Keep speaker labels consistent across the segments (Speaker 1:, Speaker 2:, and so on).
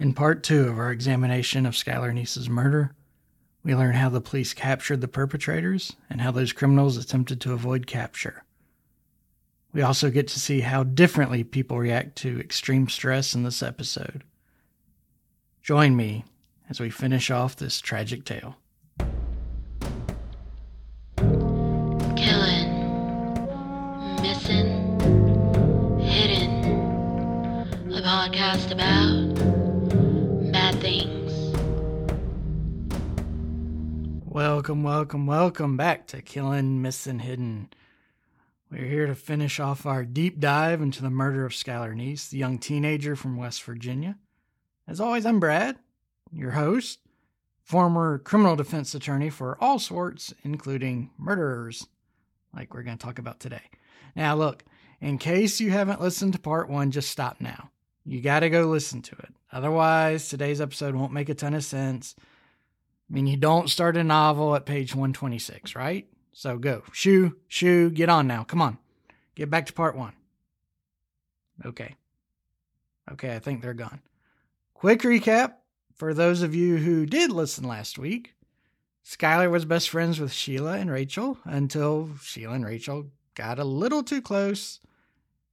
Speaker 1: In part two of our examination of Skylar Neese's murder, we learn how the police captured the perpetrators and how those criminals attempted to avoid capture. We also get to see how differently people react to extreme stress in this episode. Join me as we finish off this tragic tale.
Speaker 2: Killing, missing, hidden. A podcast about
Speaker 1: Welcome, welcome, welcome back to Killing, Missing, Hidden. We're here to finish off our deep dive into the murder of Skylar Neese, the young teenager from West Virginia. As always, I'm Brad, your host, former criminal defense attorney for all sorts, including murderers, like we're going to talk about today. Now, look, in case you haven't listened to part one, just stop now. You got to go listen to it. Otherwise, today's episode won't make a ton of sense. I mean, you don't start a novel at page 126, right? So go. Shoo, shoo, get on now. Come on. Get back to part one. Okay. Okay, I think they're gone. Quick recap for those of you who did listen last week. Skylar was best friends with Sheila and Rachel until Sheila and Rachel got a little too close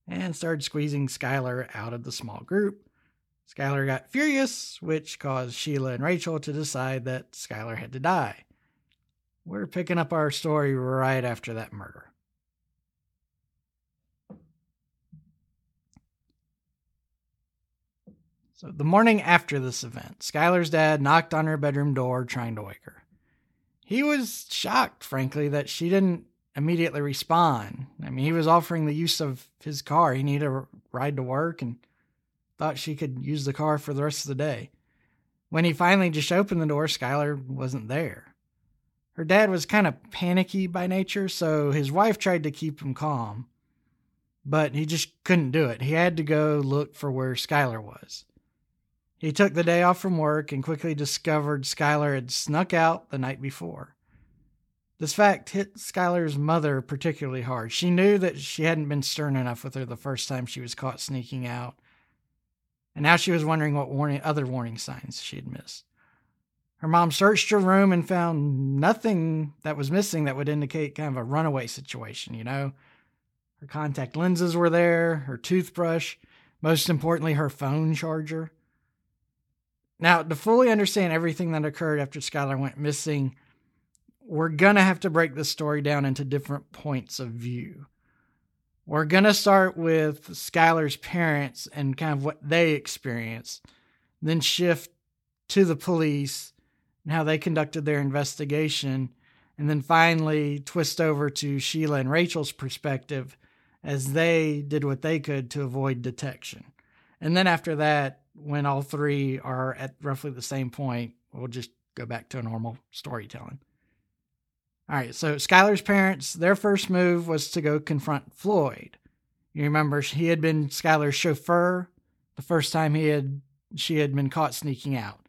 Speaker 1: and started squeezing Skylar out of the small group. Skylar got furious, which caused Sheila and Rachel to decide that Skylar had to die. We're picking up our story right after that murder. So, the morning after this event, Skylar's dad knocked on her bedroom door trying to wake her. He was shocked, frankly, that she didn't immediately respond. I mean, he was offering the use of his car. He needed a ride to work and thought she could use the car for the rest of the day. When he finally just opened the door, Skylar wasn't there. Her dad was kind of panicky by nature, so his wife tried to keep him calm, but he just couldn't do it. He had to go look for where Skylar was. He took the day off from work and quickly discovered Skylar had snuck out the night before. This fact hit Skylar's mother particularly hard. She knew that she hadn't been stern enough with her the first time she was caught sneaking out, and now she was wondering what warning, other warning signs she had missed. Her mom searched her room and found nothing that was missing that would indicate kind of a runaway situation, you know? Her contact lenses were there, her toothbrush, most importantly, her phone charger. Now, to fully understand everything that occurred after Skylar went missing, we're going to have to break this story down into different points of view. We're going to start with Skylar's parents and kind of what they experienced, then shift to the police and how they conducted their investigation, and then finally twist over to Sheila and Rachel's perspective as they did what they could to avoid detection. And then after that, when all three are at roughly the same point, we'll just go back to a normal storytelling. All right, so Skylar's parents, their first move was to go confront Floyd. You remember he had been Skylar's chauffeur the first time he had she had been caught sneaking out.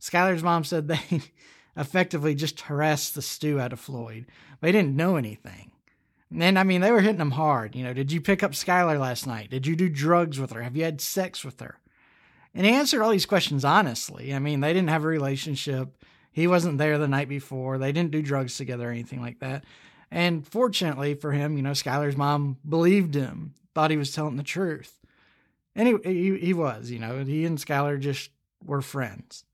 Speaker 1: Skylar's mom said they effectively just harassed the stew out of Floyd. They didn't know anything. And I mean, they were hitting him hard. You know, did you pick up Skylar last night? Did you do drugs with her? Have you had sex with her? And he answered all these questions honestly. I mean, they didn't have a relationship. He wasn't there the night before. They didn't do drugs together or anything like that. And fortunately for him, you know, Skylar's mom believed him, thought he was telling the truth. And he, he, he was, you know, he and Skylar just were friends.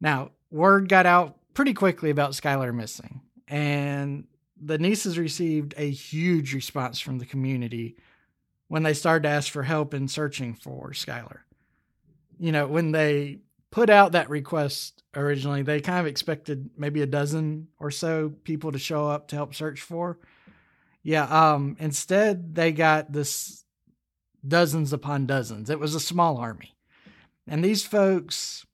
Speaker 1: Now, word got out pretty quickly about Skylar missing, and the Neeses received a huge response from the community when they started to ask for help in searching for Skylar. You know, when they put out that request originally, they kind of expected maybe a dozen or so people to show up to help search for. Yeah, um, instead they got this dozens upon dozens. It was a small army. And these folks,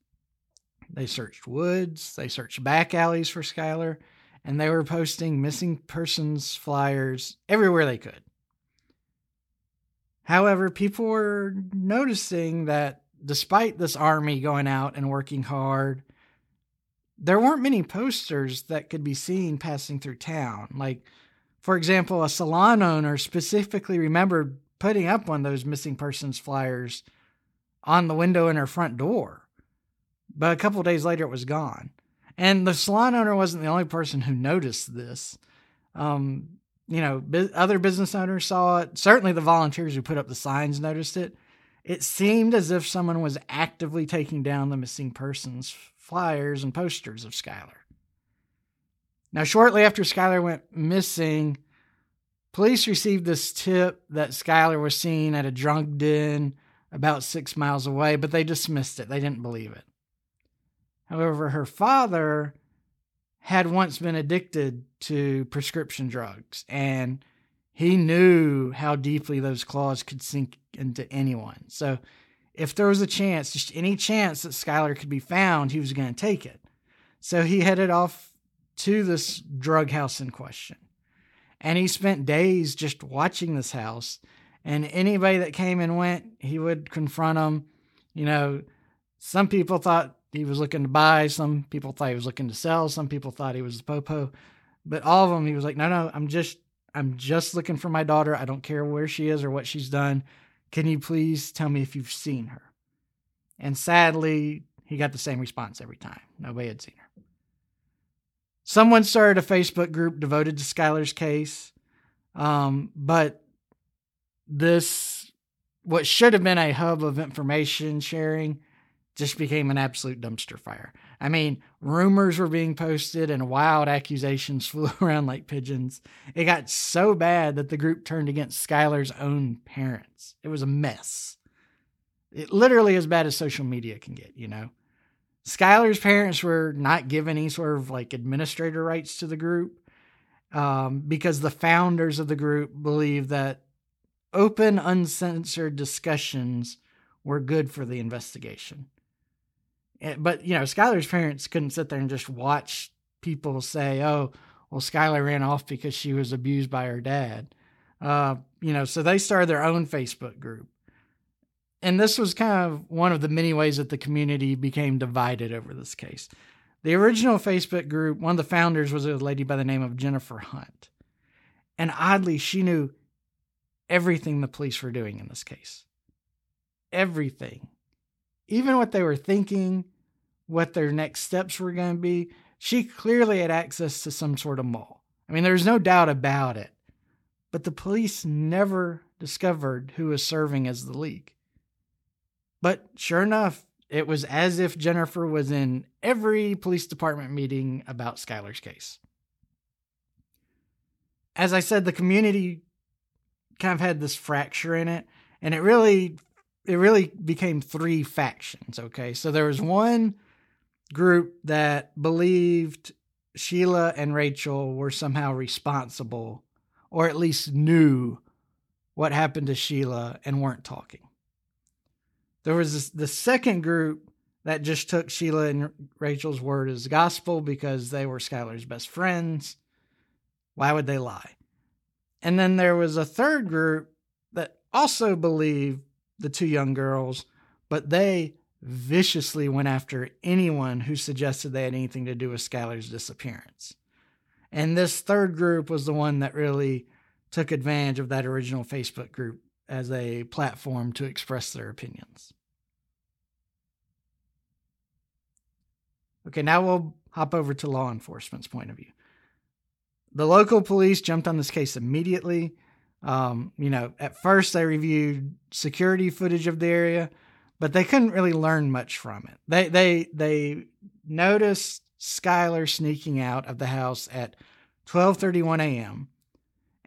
Speaker 1: they searched woods, they searched back alleys for Skylar, and they were posting missing persons flyers everywhere they could. However, people were noticing that despite this army going out and working hard, there weren't many posters that could be seen passing through town. Like, for example, a salon owner specifically remembered putting up one of those missing persons flyers on the window in her front door. But a couple days later, it was gone. And the salon owner wasn't the only person who noticed this. Um, you know, bu- other business owners saw it. Certainly, the volunteers who put up the signs noticed it. It seemed as if someone was actively taking down the missing persons flyers and posters of Skylar. Now, shortly after Skylar went missing, police received this tip that Skylar was seen at a drunk den about six miles away, but they dismissed it. They didn't believe it. However, her father had once been addicted to prescription drugs, and he knew how deeply those claws could sink into anyone. So, if there was a chance, just any chance that Skylar could be found, he was going to take it. So, he headed off to this drug house in question. And he spent days just watching this house. And anybody that came and went, he would confront them. You know, some people thought he was looking to buy, some people thought he was looking to sell, some people thought he was the popo. But all of them, he was like, no, no, I'm just, I'm just looking for my daughter. I don't care where she is or what she's done. Can you please tell me if you've seen her? And sadly, he got the same response every time. Nobody had seen her. Someone started a Facebook group devoted to Skylar's case, um, but this, what should have been a hub of information sharing, just became an absolute dumpster fire. I mean, rumors were being posted and wild accusations flew around like pigeons. It got so bad that the group turned against Skylar's own parents. It was a mess. It literally as bad as social media can get, you know. Skylar's parents were not given any sort of like administrator rights to the group um, because the founders of the group believed that open, uncensored discussions were good for the investigation. Eh, but, you know, Skylar's parents couldn't sit there and just watch people say, oh, well, Skylar ran off because she was abused by her dad. Uh, you know, so they started their own Facebook group and this was kind of one of the many ways that the community became divided over this case. The original Facebook group, one of the founders was a lady by the name of Jennifer Hunt. And oddly, she knew everything the police were doing in this case. Everything. Even what they were thinking, what their next steps were going to be. She clearly had access to some sort of mole. I mean, there's no doubt about it. But the police never discovered who was serving as the leak. But sure enough, it was as if Jennifer was in every police department meeting about Skylar's case. As I said, the community kind of had this fracture in it, and it really it really became three factions, okay? So there was one group that believed Sheila and Rachel were somehow responsible or at least knew what happened to Sheila and weren't talking. There was this, the second group that just took Sheila and Rachel's word as gospel because they were Skylar's best friends. Why would they lie? And then there was a third group that also believed the two young girls, but they viciously went after anyone who suggested they had anything to do with Skylar's disappearance. And this third group was the one that really took advantage of that original Facebook group as a platform to express their opinions. Okay, now we'll hop over to law enforcement's point of view. The local police jumped on this case immediately. Um, you know, at first they reviewed security footage of the area, but they couldn't really learn much from it. They they they noticed Skylar sneaking out of the house at 12:31 a.m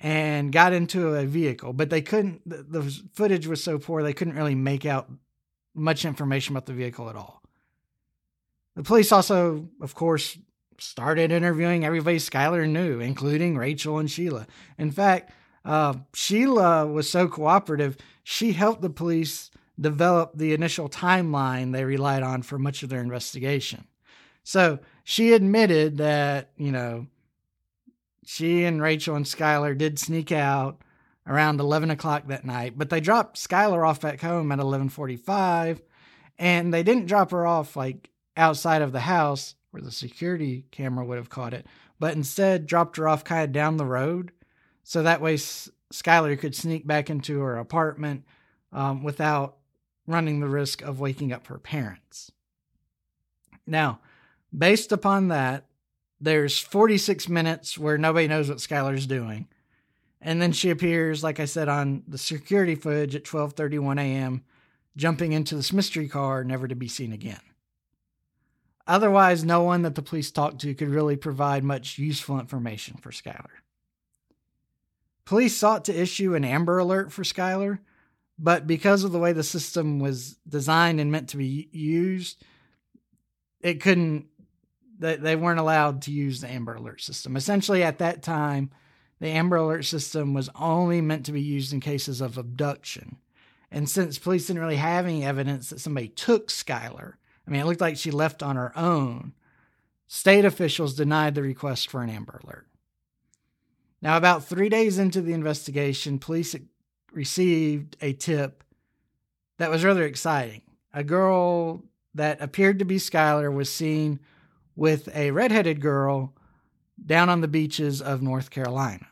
Speaker 1: and got into a vehicle, but they couldn't, the, the footage was so poor, they couldn't really make out much information about the vehicle at all. The police also, of course, started interviewing everybody Skylar knew, including Rachel and Sheila. In fact, uh, Sheila was so cooperative, she helped the police develop the initial timeline they relied on for much of their investigation. So she admitted that, you know, she and Rachel and Skylar did sneak out around 11 o'clock that night, but they dropped Skylar off back home at 11:45, and they didn't drop her off like outside of the house where the security camera would have caught it, but instead dropped her off kind of down the road, so that way S- Skylar could sneak back into her apartment um, without running the risk of waking up her parents. Now, based upon that, there's 46 minutes where nobody knows what Skylar's doing. And then she appears, like I said, on the security footage at 12:31 a.m., jumping into this mystery car, never to be seen again. Otherwise, no one that the police talked to could really provide much useful information for Skylar. Police sought to issue an Amber Alert for Skylar, but because of the way the system was designed and meant to be used, it couldn't. They, they weren't allowed to use the Amber Alert system. Essentially, at that time, the Amber Alert system was only meant to be used in cases of abduction. And since police didn't really have any evidence that somebody took Skylar, I mean, it looked like she left on her own, state officials denied the request for an Amber Alert. Now, about three days into the investigation, police received a tip that was rather exciting. A girl that appeared to be Skylar was seen with a redheaded girl down on the beaches of North Carolina.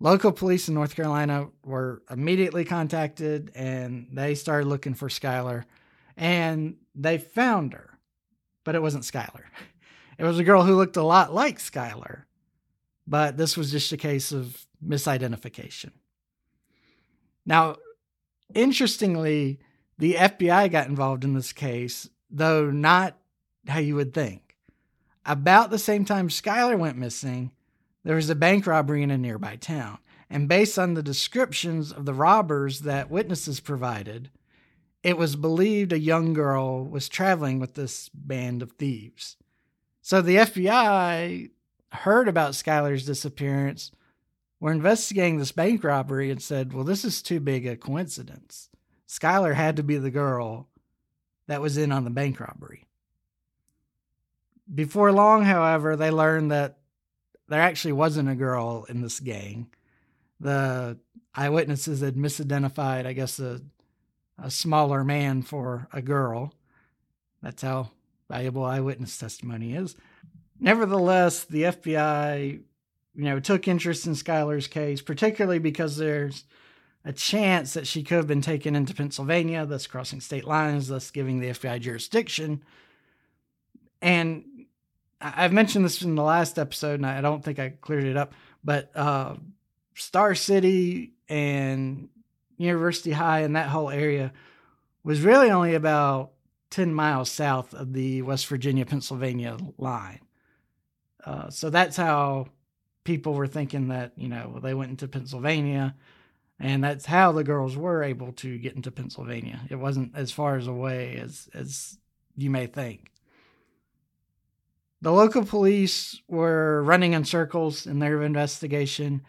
Speaker 1: Local police in North Carolina were immediately contacted and they started looking for Skylar and they found her, but it wasn't Skylar. It was a girl who looked a lot like Skylar, but this was just a case of misidentification. Now, interestingly, the FBI got involved in this case, though not how you would think. About the same time Skylar went missing, there was a bank robbery in a nearby town. And based on the descriptions of the robbers that witnesses provided, it was believed a young girl was traveling with this band of thieves. So the FBI heard about Skylar's disappearance, were investigating this bank robbery, and said, Well, this is too big a coincidence. Skylar had to be the girl that was in on the bank robbery. Before long, however, they learned that there actually wasn't a girl in this gang. The eyewitnesses had misidentified, I guess, a, a smaller man for a girl. That's how valuable eyewitness testimony is. Nevertheless, the FBI, you know, took interest in Skylar's case, particularly because there's a chance that she could have been taken into Pennsylvania, thus crossing state lines, thus giving the FBI jurisdiction. And I've mentioned this in the last episode, and I don't think I cleared it up, but uh, Star City and University High and that whole area was really only about 10 miles south of the West Virginia Pennsylvania line. Uh, so that's how people were thinking that, you know, they went into Pennsylvania and that's how the girls were able to get into Pennsylvania. It wasn't as far as away as as you may think. The local police were running in circles in their investigation,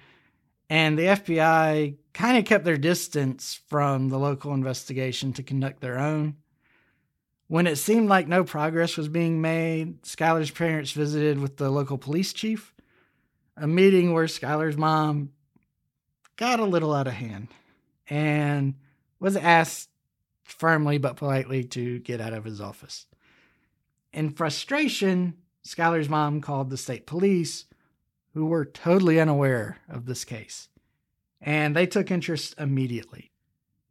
Speaker 1: and the FBI kind of kept their distance from the local investigation to conduct their own. When it seemed like no progress was being made, Skylar's parents visited with the local police chief, a meeting where Skylar's mom got a little out of hand and was asked firmly but politely to get out of his office. In frustration, Skylar's mom called the state police, who were totally unaware of this case, and they took interest immediately.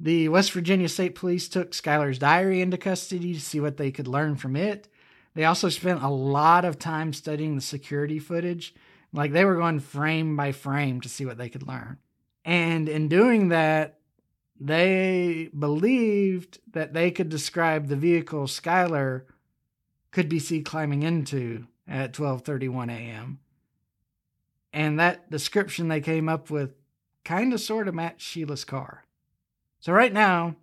Speaker 1: The West Virginia State Police took Skylar's diary into custody to see what they could learn from it. They also spent a lot of time studying the security footage. Like they were going frame by frame to see what they could learn. And in doing that, they believed that they could describe the vehicle Skylar could be seen climbing into at 12:31 a.m. And that description they came up with kind of sort of matched Sheila's car. So right now,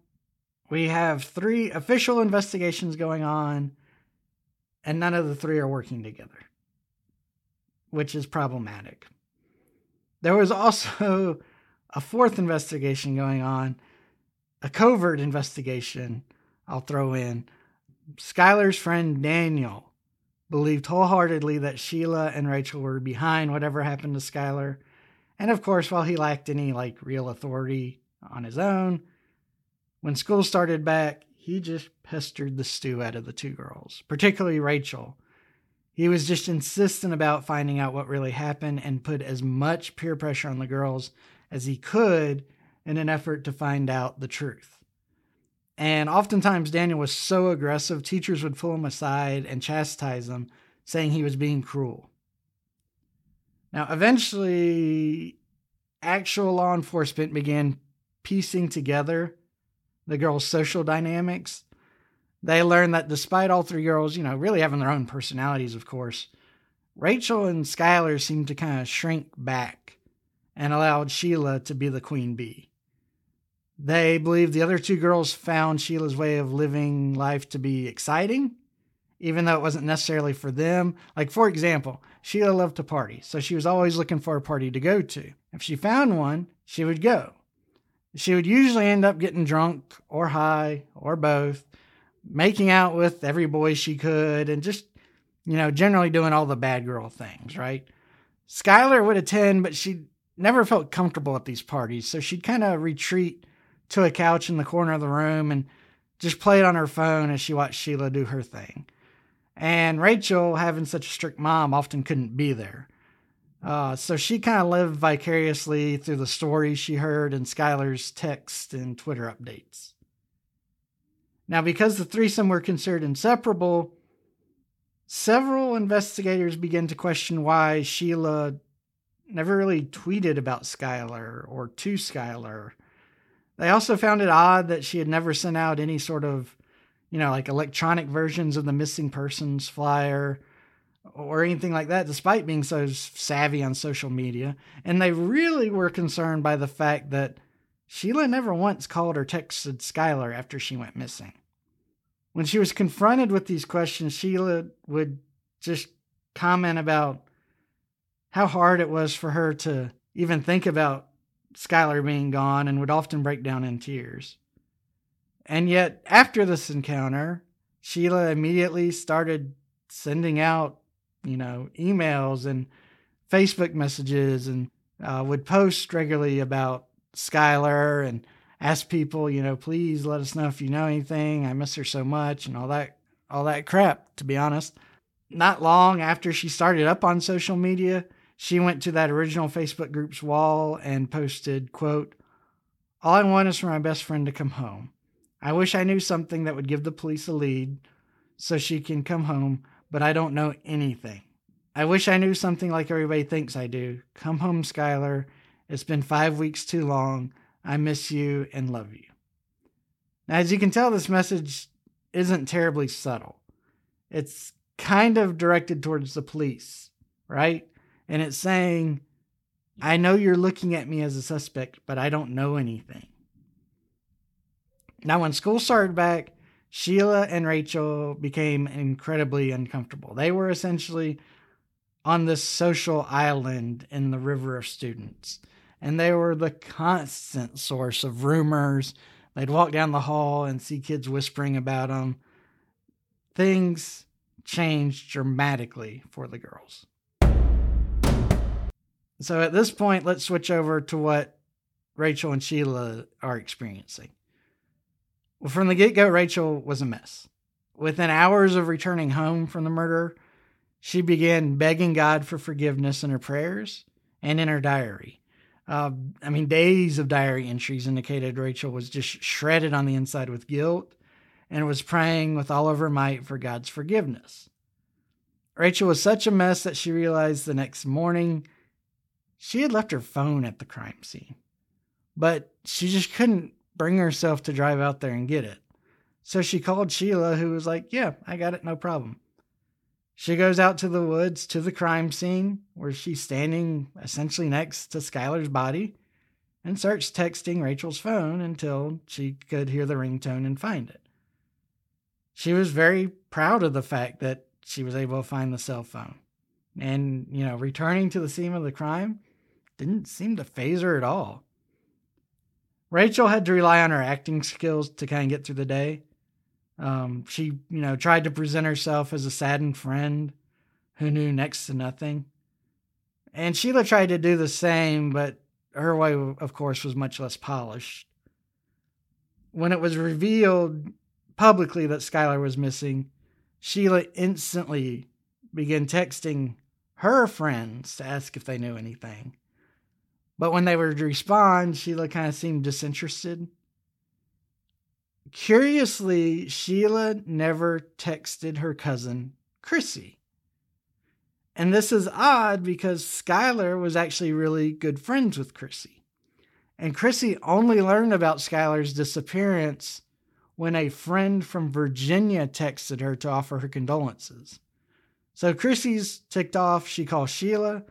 Speaker 1: we have three official investigations going on and none of the three are working together, which is problematic. There was also a fourth investigation going on, a covert investigation, I'll throw in. Skylar's friend Daniel believed wholeheartedly that Sheila and Rachel were behind whatever happened to Skylar. And of course, while he lacked any like real authority on his own, when school started back, he just pestered the stew out of the two girls, particularly Rachel. He was just insistent about finding out what really happened and put as much peer pressure on the girls as he could in an effort to find out the truth. And oftentimes, Daniel was so aggressive, teachers would pull him aside and chastise him, saying he was being cruel. Now, eventually, actual law enforcement began piecing together the girls' social dynamics. They learned that despite all three girls, you know, really having their own personalities, of course, Rachel and Skylar seemed to kind of shrink back and allowed Sheila to be the queen bee. They believed the other two girls found Sheila's way of living life to be exciting, even though it wasn't necessarily for them. Like, for example, Sheila loved to party, so she was always looking for a party to go to. If she found one, she would go. She would usually end up getting drunk or high or both, making out with every boy she could, and just, you know, generally doing all the bad girl things, right? Skylar would attend, but she never felt comfortable at these parties, so she'd kind of retreat to a couch in the corner of the room and just played on her phone as she watched Sheila do her thing. And Rachel, having such a strict mom, often couldn't be there. Uh, so she kind of lived vicariously through the stories she heard and Skylar's text and Twitter updates. Now, because the threesome were considered inseparable, several investigators began to question why Sheila never really tweeted about Skylar or to Skylar they also found it odd that she had never sent out any sort of, you know, like electronic versions of the missing persons flyer or anything like that, despite being so savvy on social media. And they really were concerned by the fact that Sheila never once called or texted Skylar after she went missing. When she was confronted with these questions, Sheila would just comment about how hard it was for her to even think about Skylar being gone and would often break down in tears. And yet, after this encounter, Sheila immediately started sending out, you know, emails and Facebook messages and uh, would post regularly about Skylar and ask people, you know, please let us know if you know anything. I miss her so much and all that, all that crap, to be honest. Not long after she started up on social media, she went to that original Facebook group's wall and posted, quote, All I want is for my best friend to come home. I wish I knew something that would give the police a lead so she can come home, but I don't know anything. I wish I knew something like everybody thinks I do. Come home, Skylar. It's been five weeks too long. I miss you and love you. Now, as you can tell, this message isn't terribly subtle. It's kind of directed towards the police, right? and it's saying, I know you're looking at me as a suspect, but I don't know anything. Now, when school started back, Sheila and Rachel became incredibly uncomfortable. They were essentially on this social island in the river of students, and they were the constant source of rumors. They'd walk down the hall and see kids whispering about them. Things changed dramatically for the girls. So at this point, let's switch over to what Rachel and Sheila are experiencing. Well, from the get go, Rachel was a mess. Within hours of returning home from the murder, she began begging God for forgiveness in her prayers and in her diary. Uh, I mean, days of diary entries indicated Rachel was just shredded on the inside with guilt and was praying with all of her might for God's forgiveness. Rachel was such a mess that she realized the next morning she had left her phone at the crime scene, but she just couldn't bring herself to drive out there and get it. So she called Sheila, who was like, Yeah, I got it, no problem. She goes out to the woods to the crime scene where she's standing essentially next to Skylar's body and starts texting Rachel's phone until she could hear the ringtone and find it. She was very proud of the fact that she was able to find the cell phone. And, you know, returning to the scene of the crime didn't seem to faze her at all. Rachel had to rely on her acting skills to kind of get through the day. Um, she, you know, tried to present herself as a saddened friend who knew next to nothing. And Sheila tried to do the same, but her way, of course, was much less polished. When it was revealed publicly that Skylar was missing, Sheila instantly began texting her friends to ask if they knew anything. But when they would respond, Sheila kind of seemed disinterested. curiously, Sheila never texted her cousin, Chrissy. And this is odd because Skylar was actually really good friends with Chrissy. And Chrissy only learned about Skylar's disappearance when a friend from Virginia texted her to offer her condolences. So Chrissy's ticked off. She calls Sheila.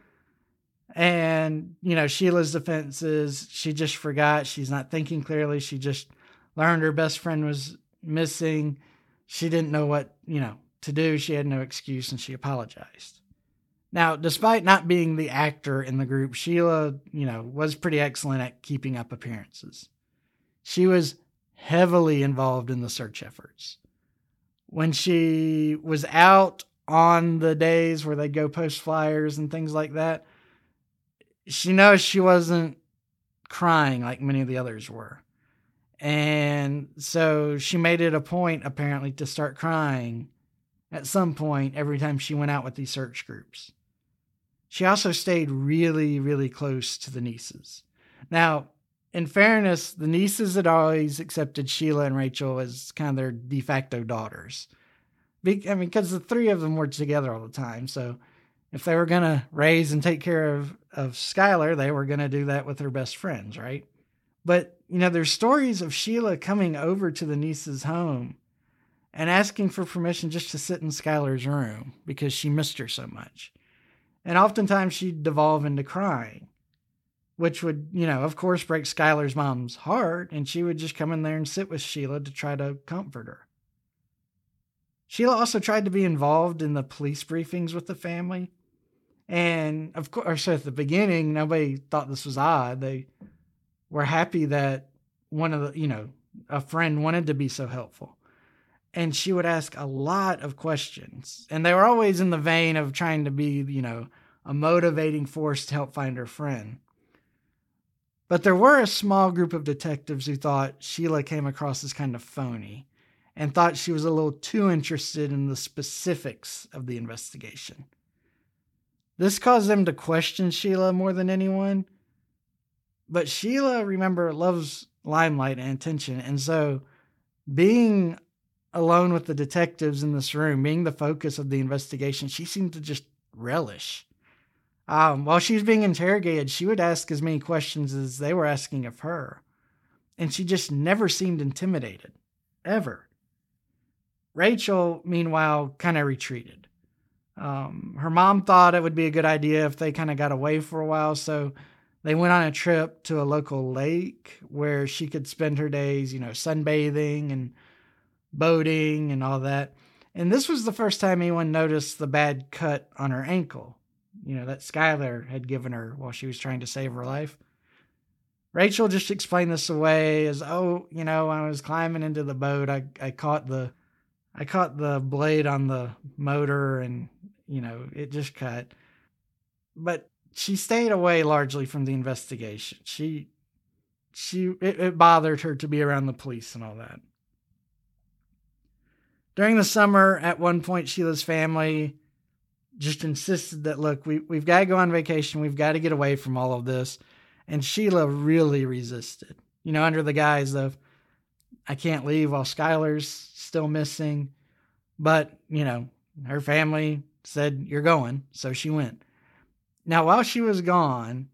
Speaker 1: And, you know, Sheila's defense is she just forgot. She's not thinking clearly. She just learned her best friend was missing. She didn't know what, you know, to do. She had no excuse and she apologized. Now, despite not being the actor in the group, Sheila, you know, was pretty excellent at keeping up appearances. She was heavily involved in the search efforts. When she was out on the days where they go post flyers and things like that, she knows she wasn't crying like many of the others were. And so she made it a point, apparently, to start crying at some point every time she went out with these search groups. She also stayed really, really close to the Neeses. Now, in fairness, the Neeses had always accepted Sheila and Rachel as kind of their de facto daughters. I mean, because the three of them were together all the time. So if they were going to raise and take care of, of Skylar, they were going to do that with her best friends, right? But, you know, there's stories of Sheila coming over to the Neeses' home and asking for permission just to sit in Skylar's room because she missed her so much. And oftentimes she'd devolve into crying which would, you know, of course, break Skylar's mom's heart, and she would just come in there and sit with Sheila to try to comfort her. Sheila also tried to be involved in the police briefings with the family. And of course, at the beginning, nobody thought this was odd. They were happy that one of the, you know, a friend wanted to be so helpful. And she would ask a lot of questions. And they were always in the vein of trying to be, you know, a motivating force to help find her friend. But there were a small group of detectives who thought Sheila came across as kind of phony and thought she was a little too interested in the specifics of the investigation. This caused them to question Sheila more than anyone. But Sheila, remember, loves limelight and attention. And so being alone with the detectives in this room, being the focus of the investigation, she seemed to just relish. Um, while she was being interrogated, she would ask as many questions as they were asking of her. And she just never seemed intimidated, ever. Rachel, meanwhile, kind of retreated. Um, her mom thought it would be a good idea if they kind of got away for a while, so they went on a trip to a local lake where she could spend her days, you know, sunbathing and boating and all that. And this was the first time anyone noticed the bad cut on her ankle you know, that Skylar had given her while she was trying to save her life. Rachel just explained this away as, oh, you know, I was climbing into the boat, I, I caught the I caught the blade on the motor and, you know, it just cut. But she stayed away largely from the investigation. She she it, it bothered her to be around the police and all that. During the summer, at one point, Sheila's family just insisted that look, we we've got to go on vacation, we've got to get away from all of this. And Sheila really resisted. You know, under the guise of I can't leave while Skylar's still missing. But, you know, her family said, You're going. So she went. Now, while she was gone,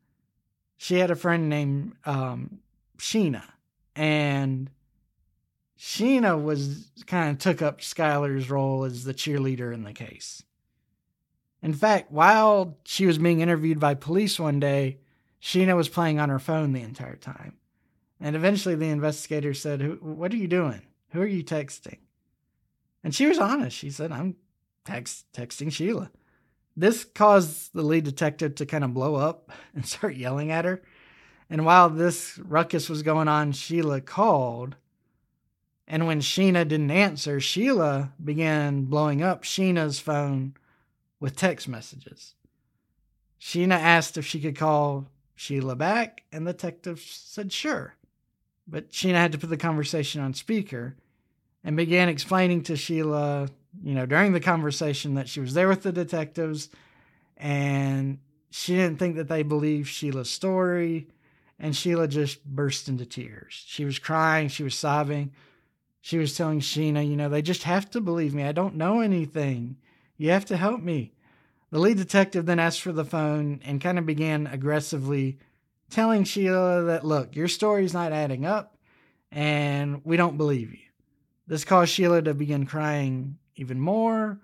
Speaker 1: she had a friend named um, Sheena. And Sheena was kind of took up Skylar's role as the cheerleader in the case. In fact, while she was being interviewed by police one day, Sheena was playing on her phone the entire time. And eventually the investigator said, What are you doing? Who are you texting? And she was honest. She said, I'm text- texting Sheila. This caused the lead detective to kind of blow up and start yelling at her. And while this ruckus was going on, Sheila called. And when Sheena didn't answer, Sheila began blowing up Sheena's phone with text messages. Sheena asked if she could call Sheila back, and the detective said sure. But Sheena had to put the conversation on speaker and began explaining to Sheila, you know, during the conversation that she was there with the detectives and she didn't think that they believed Sheila's story. And Sheila just burst into tears. She was crying, she was sobbing. She was telling Sheena, you know, they just have to believe me. I don't know anything. You have to help me. The lead detective then asked for the phone and kind of began aggressively telling Sheila that, look, your story's not adding up and we don't believe you. This caused Sheila to begin crying even more,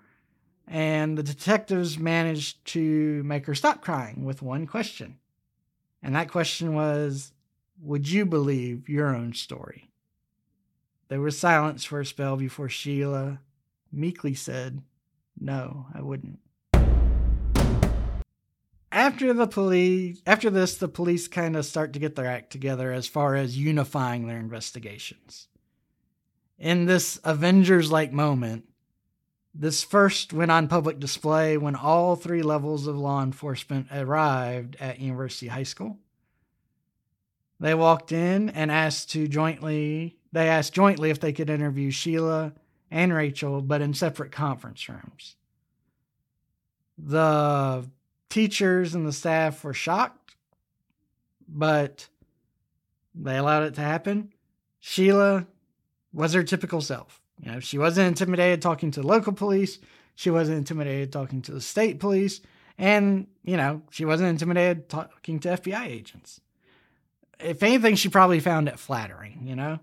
Speaker 1: and the detectives managed to make her stop crying with one question. And that question was Would you believe your own story? There was silence for a spell before Sheila meekly said, No, I wouldn't. After the police after this, the police kind of start to get their act together as far as unifying their investigations. In this Avengers like moment, this first went on public display when all three levels of law enforcement arrived at University High School. They walked in and asked to jointly they asked jointly if they could interview Sheila and Rachel, but in separate conference rooms. The teachers and the staff were shocked, but they allowed it to happen. Sheila was her typical self. You know, she wasn't intimidated talking to the local police. She wasn't intimidated talking to the state police. And, you know, she wasn't intimidated talking to FBI agents. If anything, she probably found it flattering, you know?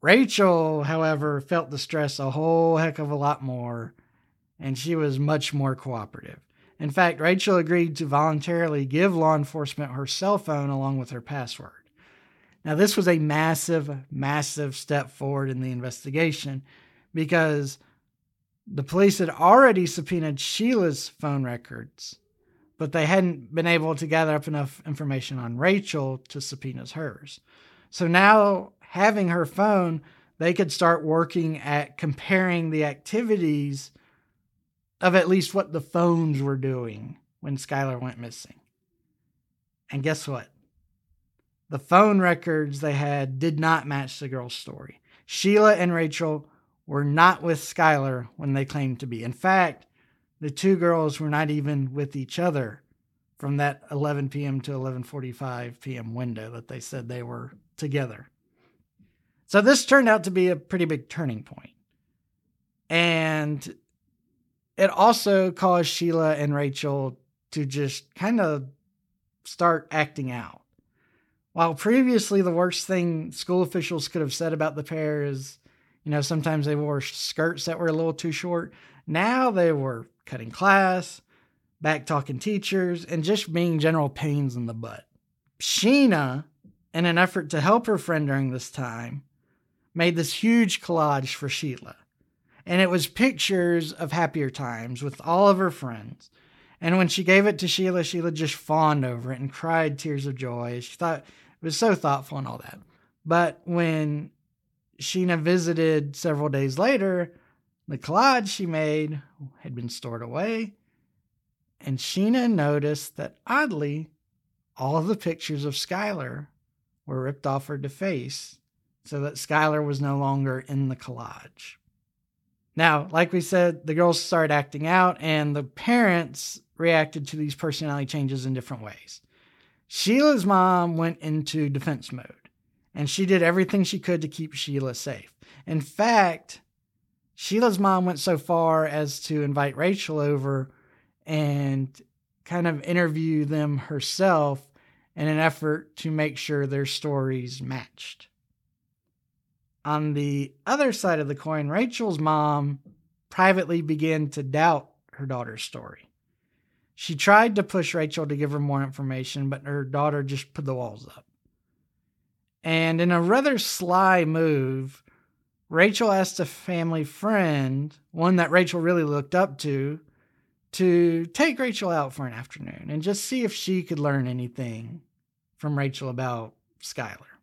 Speaker 1: Rachel, however, felt the stress a whole heck of a lot more, and she was much more cooperative. In fact, Rachel agreed to voluntarily give law enforcement her cell phone along with her password. Now, this was a massive, massive step forward in the investigation because the police had already subpoenaed Sheila's phone records, but they hadn't been able to gather up enough information on Rachel to subpoena hers. So now, having her phone, they could start working at comparing the activities of at least what the phones were doing when Skylar went missing. And guess what? The phone records they had did not match the girl's story. Sheila and Rachel were not with Skylar when they claimed to be. In fact, the two girls were not even with each other from that 11 p.m. to 11:45 p.m. window that they said they were together. So this turned out to be a pretty big turning point. And it also caused Sheila and Rachel to just kind of start acting out. While previously the worst thing school officials could have said about the pair is, you know, sometimes they wore skirts that were a little too short, now they were cutting class, back talking teachers, and just being general pains in the butt. Sheena, in an effort to help her friend during this time, made this huge collage for Sheila and it was pictures of happier times with all of her friends. And when she gave it to Sheila, Sheila just fawned over it and cried tears of joy. She thought it was so thoughtful and all that. But when Sheena visited several days later, the collage she made had been stored away, and Sheena noticed that oddly, all the pictures of Skylar were ripped off her deface so that Skylar was no longer in the collage. Now, like we said, the girls started acting out, and the parents reacted to these personality changes in different ways. Sheila's mom went into defense mode, and she did everything she could to keep Sheila safe. In fact, Sheila's mom went so far as to invite Rachel over and kind of interview them herself in an effort to make sure their stories matched. On the other side of the coin, Rachel's mom privately began to doubt her daughter's story. She tried to push Rachel to give her more information, but her daughter just put the walls up. And in a rather sly move, Rachel asked a family friend, one that Rachel really looked up to, to take Rachel out for an afternoon and just see if she could learn anything from Rachel about Skylar.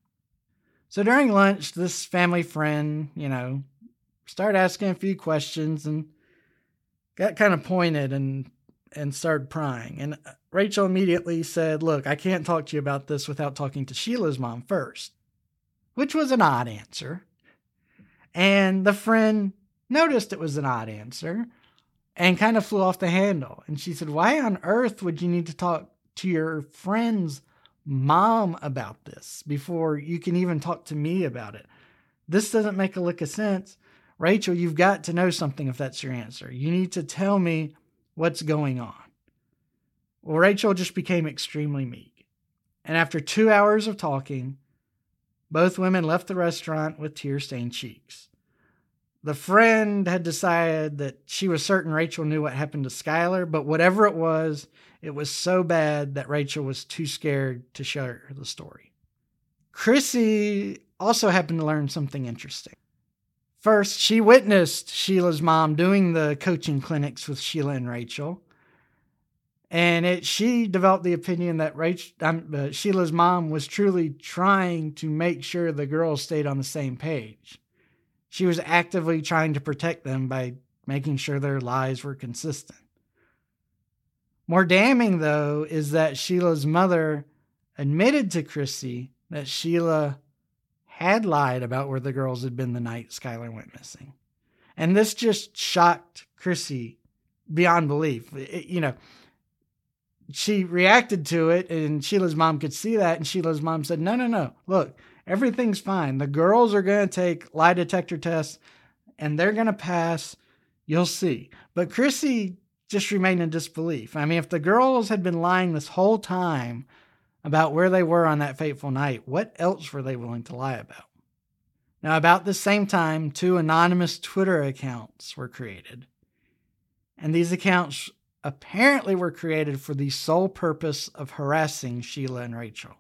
Speaker 1: So during lunch, this family friend, you know, started asking a few questions and got kind of pointed and and started prying. And uh, Rachel immediately said, "Look, I can't talk to you about this without talking to Sheila's mom first. Which was an odd answer. And the friend noticed it was an odd answer and kind of flew off the handle. And she said, "Why on earth would you need to talk to your friend's mom about this before you can even talk to me about it. This doesn't make a lick of sense. Rachel, you've got to know something if that's your answer. You need to tell me what's going on. Well, Rachel just became extremely meek. And after two hours of talking, both women left the restaurant with tear stained cheeks. The friend had decided that she was certain Rachel knew what happened to Skylar, but whatever it was, it was so bad that Rachel was too scared to share the story. Chrissy also happened to learn something interesting. First, she witnessed Sheila's mom doing the coaching clinics with Sheila and Rachel. And it, she developed the opinion that Rachel, um, uh, Sheila's mom was truly trying to make sure the girls stayed on the same page. She was actively trying to protect them by making sure their lies were consistent. More damning, though, is that Sheila's mother admitted to Chrissy that Sheila had lied about where the girls had been the night Skylar went missing. And this just shocked Chrissy beyond belief. It, you know, she reacted to it, and Sheila's mom could see that. And Sheila's mom said, No, no, no. Look, Everything's fine. The girls are going to take lie detector tests and they're going to pass. You'll see. But Chrissy just remained in disbelief. I mean, if the girls had been lying this whole time about where they were on that fateful night, what else were they willing to lie about? Now, about the same time, two anonymous Twitter accounts were created. And these accounts apparently were created for the sole purpose of harassing Sheila and Rachel.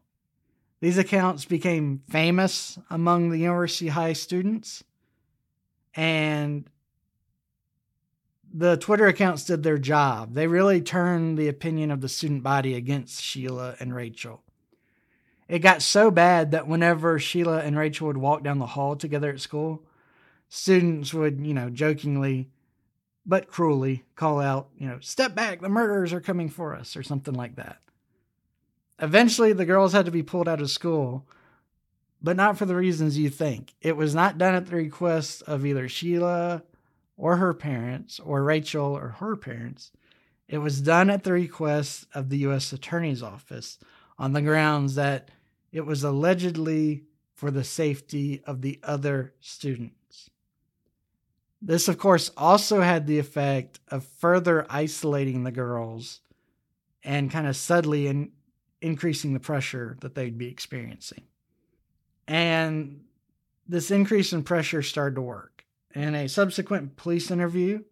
Speaker 1: These accounts became famous among the University High students, and the Twitter accounts did their job. They really turned the opinion of the student body against Sheila and Rachel. It got so bad that whenever Sheila and Rachel would walk down the hall together at school, students would, you know, jokingly but cruelly call out, you know, step back, the murderers are coming for us, or something like that. Eventually, the girls had to be pulled out of school, but not for the reasons you think. It was not done at the request of either Sheila or her parents, or Rachel or her parents. It was done at the request of the U.S. Attorney's Office on the grounds that it was allegedly for the safety of the other students. This, of course, also had the effect of further isolating the girls and kind of subtly in, increasing the pressure that they'd be experiencing. And this increase in pressure started to work. In a subsequent police interview,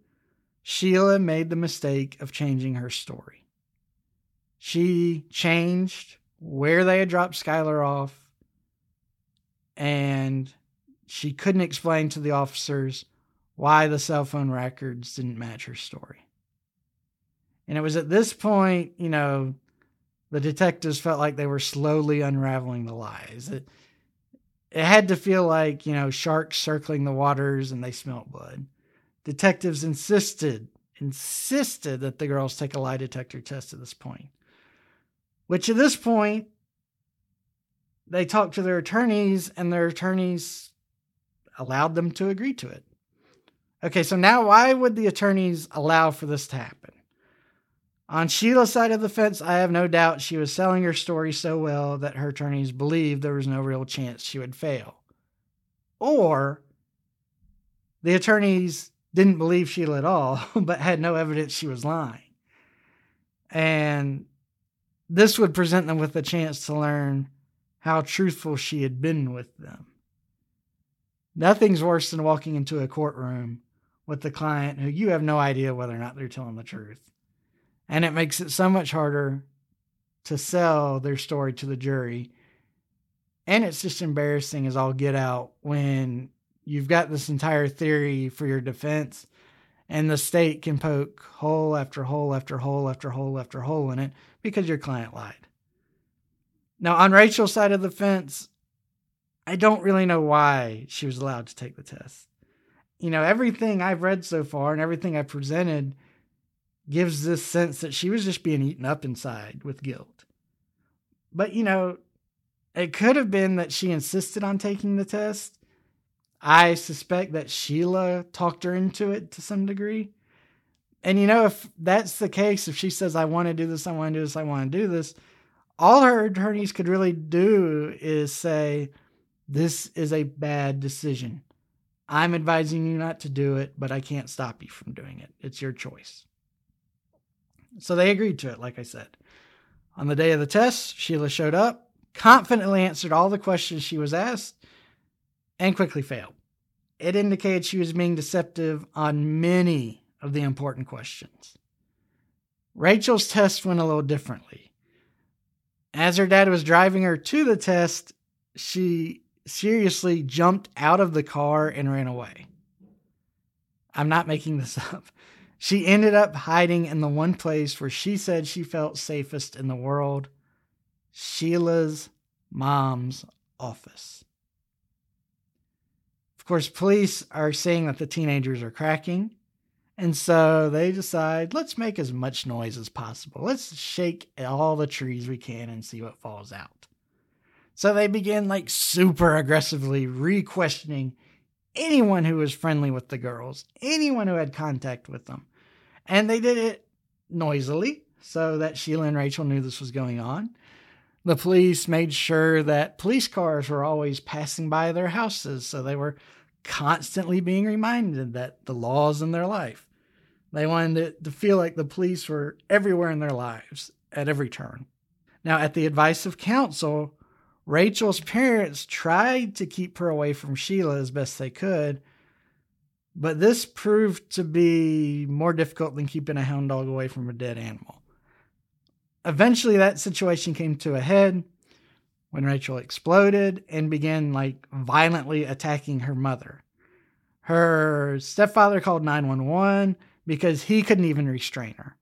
Speaker 1: Sheila made the mistake of changing her story. She changed where they had dropped Skylar off, and she couldn't explain to the officers why the cell phone records didn't match her story. And it was at this point, you know, the detectives felt like they were slowly unraveling the lies. It, it had to feel like, you know, sharks circling the waters and they smelt blood. Detectives insisted, insisted that the girls take a lie detector test at this point. Which at this point, they talked to their attorneys and their attorneys allowed them to agree to it. Okay, so now why would the attorneys allow for this to happen? On Sheila's side of the fence, I have no doubt she was selling her story so well that her attorneys believed there was no real chance she would fail. Or the attorneys didn't believe Sheila at all, but had no evidence she was lying. And this would present them with a chance to learn how truthful she had been with them. Nothing's worse than walking into a courtroom with the client who you have no idea whether or not they're telling the truth. And it makes it so much harder to sell their story to the jury. And it's just embarrassing as all get out when you've got this entire theory for your defense and the state can poke hole after hole after hole after hole after hole in it because your client lied. Now, on Rachel's side of the fence, I don't really know why she was allowed to take the test. You know, everything I've read so far and everything I've presented gives this sense that she was just being eaten up inside with guilt. But, you know, it could have been that she insisted on taking the test. I suspect that Sheila talked her into it to some degree. And, you know, if that's the case, if she says, I want to do this, I want to do this, I want to do this, all her attorneys could really do is say, This is a bad decision. I'm advising you not to do it, but I can't stop you from doing it. It's your choice. So they agreed to it, like I said. On the day of the test, Sheila showed up, confidently answered all the questions she was asked, and quickly failed. It indicated she was being deceptive on many of the important questions. Rachel's test went a little differently. As her dad was driving her to the test, she seriously jumped out of the car and ran away. I'm not making this up. She ended up hiding in the one place where she said she felt safest in the world Sheila's mom's office. Of course, police are seeing that the teenagers are cracking, and so they decide let's make as much noise as possible. Let's shake all the trees we can and see what falls out. So they begin like super aggressively re questioning anyone who was friendly with the girls, anyone who had contact with them. And they did it noisily so that Sheila and Rachel knew this was going on. The police made sure that police cars were always passing by their houses, so they were constantly being reminded that the laws in their life. They wanted it to feel like the police were everywhere in their lives at every turn. Now, at the advice of counsel, Rachel's parents tried to keep her away from Sheila as best they could, but this proved to be more difficult than keeping a hound dog away from a dead animal. Eventually, that situation came to a head when Rachel exploded and began like violently attacking her mother. Her stepfather called 911 because he couldn't even restrain her.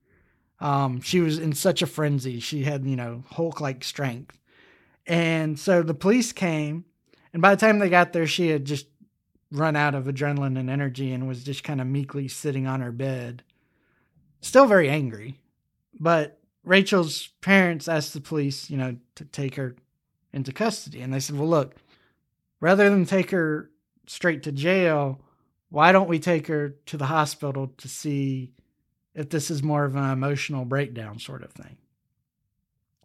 Speaker 1: Um, she was in such a frenzy. She had, you know, Hulk like strength. And so the police came, and by the time they got there, she had just run out of adrenaline and energy and was just kind of meekly sitting on her bed. Still very angry. But Rachel's parents asked the police, you know, to take her into custody. And they said, well, look, rather than take her straight to jail, why don't we take her to the hospital to see if this is more of an emotional breakdown sort of thing?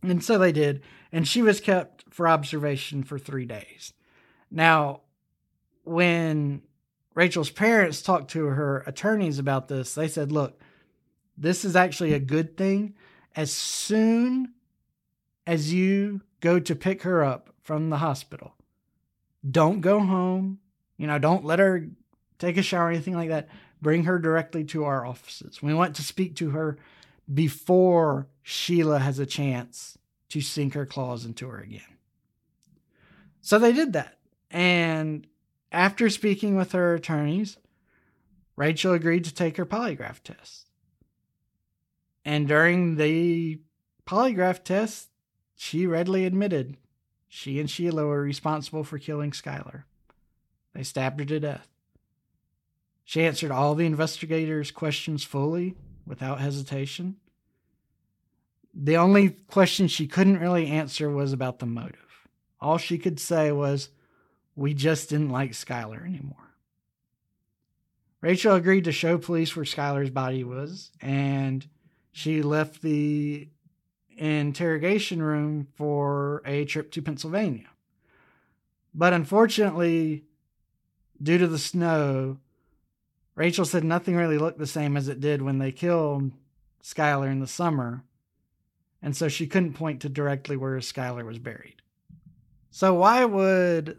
Speaker 1: And so they did. And she was kept for observation for three days. Now, when Rachel's parents talked to her attorneys about this, they said, look, this is actually a good thing. As soon as you go to pick her up from the hospital, don't go home. You know, don't let her take a shower or anything like that. Bring her directly to our offices. We want to speak to her before Sheila has a chance to sink her claws into her again. So they did that. And after speaking with her attorneys, Rachel agreed to take her polygraph test. And during the polygraph test, she readily admitted she and Sheila were responsible for killing Skylar. They stabbed her to death. She answered all the investigators' questions fully, without hesitation. The only question she couldn't really answer was about the motive. All she could say was, we just didn't like Skylar anymore. Rachel agreed to show police where Skylar's body was, and she left the interrogation room for a trip to Pennsylvania. But unfortunately, due to the snow, Rachel said nothing really looked the same as it did when they killed Skylar in the summer, and so she couldn't point to directly where Skylar was buried. So, why would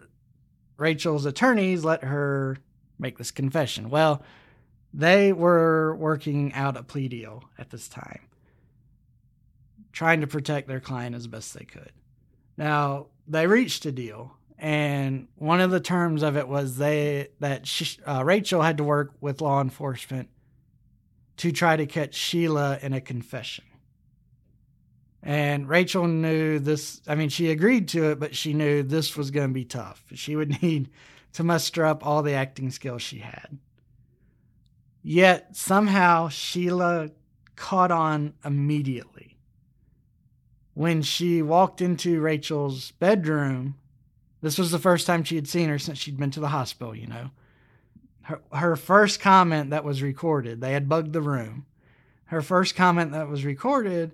Speaker 1: Rachel's attorneys let her make this confession. Well, they were working out a plea deal at this time, trying to protect their client as best they could. Now, they reached a deal, and one of the terms of it was they that she, uh, Rachel had to work with law enforcement to try to catch Sheila in a confession. And Rachel knew this, I mean, she agreed to it, but she knew this was going to be tough. She would need to muster up all the acting skills she had. Yet somehow Sheila caught on immediately. When she walked into Rachel's bedroom, this was the first time she had seen her since she'd been to the hospital, you know. Her, her first comment that was recorded, they had bugged the room. Her first comment that was recorded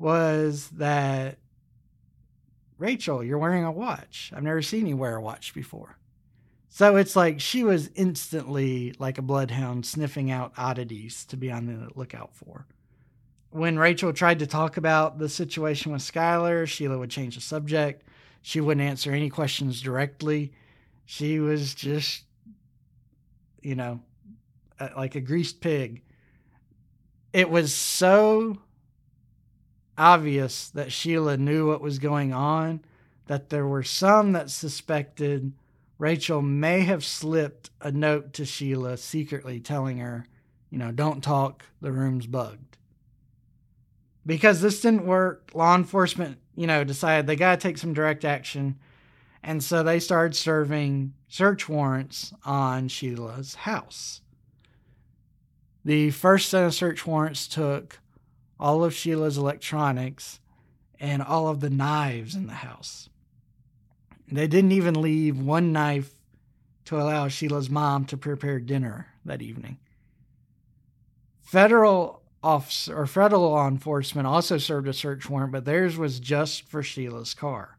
Speaker 1: was that Rachel, you're wearing a watch. I've never seen you wear a watch before. So it's like she was instantly like a bloodhound sniffing out oddities to be on the lookout for. When Rachel tried to talk about the situation with Skylar, Sheila would change the subject. She wouldn't answer any questions directly. She was just, you know, like a greased pig. It was so obvious that Sheila knew what was going on that there were some that suspected Rachel may have slipped a note to Sheila secretly telling her, you know, don't talk, the room's bugged. Because this didn't work, law enforcement, you know, decided they got to take some direct action. And so they started serving search warrants on Sheila's house. The first set of search warrants took all of Sheila's electronics and all of the knives in the house. They didn't even leave one knife to allow Sheila's mom to prepare dinner that evening. Federal officer or federal law enforcement also served a search warrant, but theirs was just for Sheila's car.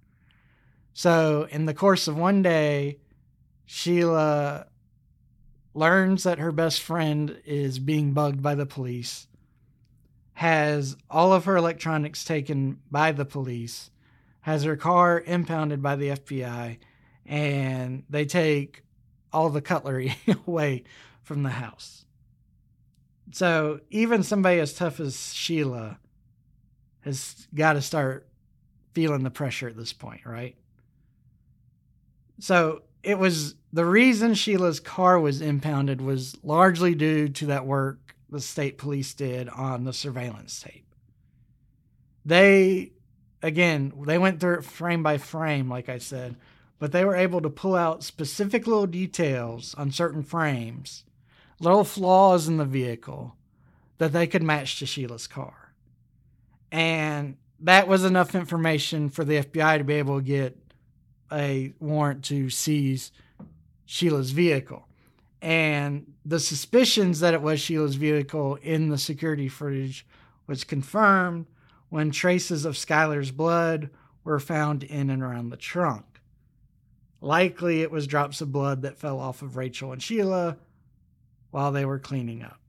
Speaker 1: So, in the course of one day, Sheila learns that her best friend is being bugged by the police, has all of her electronics taken by the police, has her car impounded by the FBI, and they take all the cutlery away from the house. So even somebody as tough as Sheila has got to start feeling the pressure at this point, right? So it was the reason Sheila's car was impounded was largely due to that work the state police did on the surveillance tape. They again, they went through it frame by frame, like I said, but they were able to pull out specific little details on certain frames, little flaws in the vehicle that they could match to Sheila's car. And that was enough information for the FBI to be able to get a warrant to seize Sheila's vehicle. And the suspicions that it was Sheila's vehicle in the security footage was confirmed when traces of Skylar's blood were found in and around the trunk. Likely it was drops of blood that fell off of Rachel and Sheila while they were cleaning up.